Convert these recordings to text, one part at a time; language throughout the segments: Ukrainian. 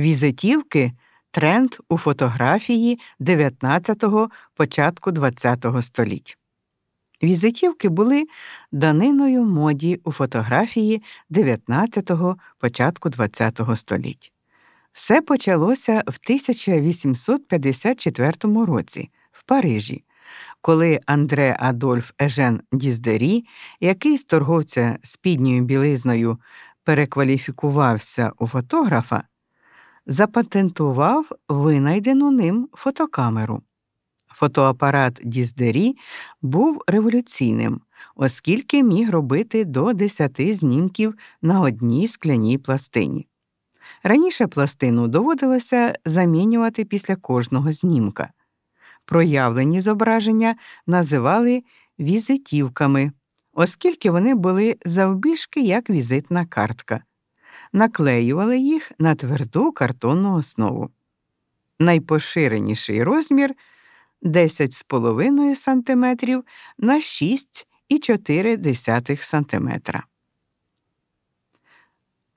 Візитівки тренд у фотографії 19-го, початку 20-го століть. Візитівки були даниною моді у фотографії 19-го, початку 20-го століть. Все почалося в 1854 році в Парижі, коли Андре Адольф Ежен Діздері, який з торговця спідньою білизною перекваліфікувався у фотографа, запатентував винайдену ним фотокамеру. Фотоапарат Діздері був революційним, оскільки міг робити до 10 знімків на одній скляній пластині. Раніше пластину доводилося замінювати після кожного знімка. Проявлені зображення називали візитівками, оскільки вони були завбільшки як візитна картка, наклеювали їх на тверду картонну основу. Найпоширеніший розмір 10,5 см на 6,4 см.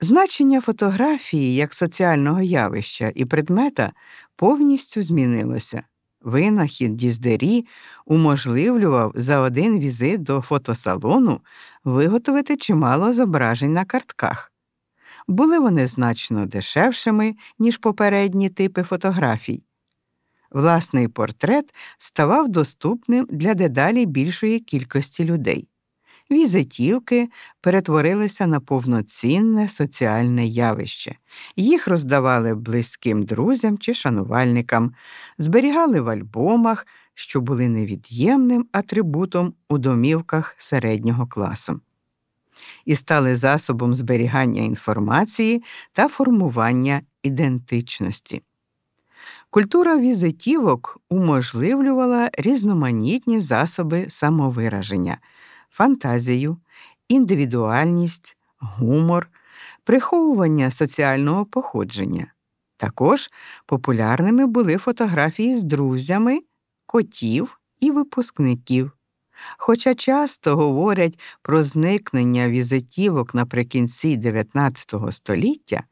Значення фотографії як соціального явища і предмета повністю змінилося. Винахід Діздері уможливлював за один візит до фотосалону виготовити чимало зображень на картках. Були вони значно дешевшими, ніж попередні типи фотографій. Власний портрет ставав доступним для дедалі більшої кількості людей. Візитівки перетворилися на повноцінне соціальне явище. Їх роздавали близьким друзям чи шанувальникам, зберігали в альбомах, що були невід'ємним атрибутом у домівках середнього класу, і стали засобом зберігання інформації та формування ідентичності. Культура візитівок уможливлювала різноманітні засоби самовираження фантазію, індивідуальність, гумор, приховування соціального походження. Також популярними були фотографії з друзями, котів і випускників. Хоча часто говорять про зникнення візитівок наприкінці ХІХ століття,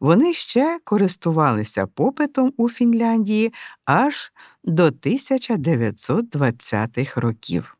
вони ще користувалися попитом у Фінляндії аж до 1920-х років.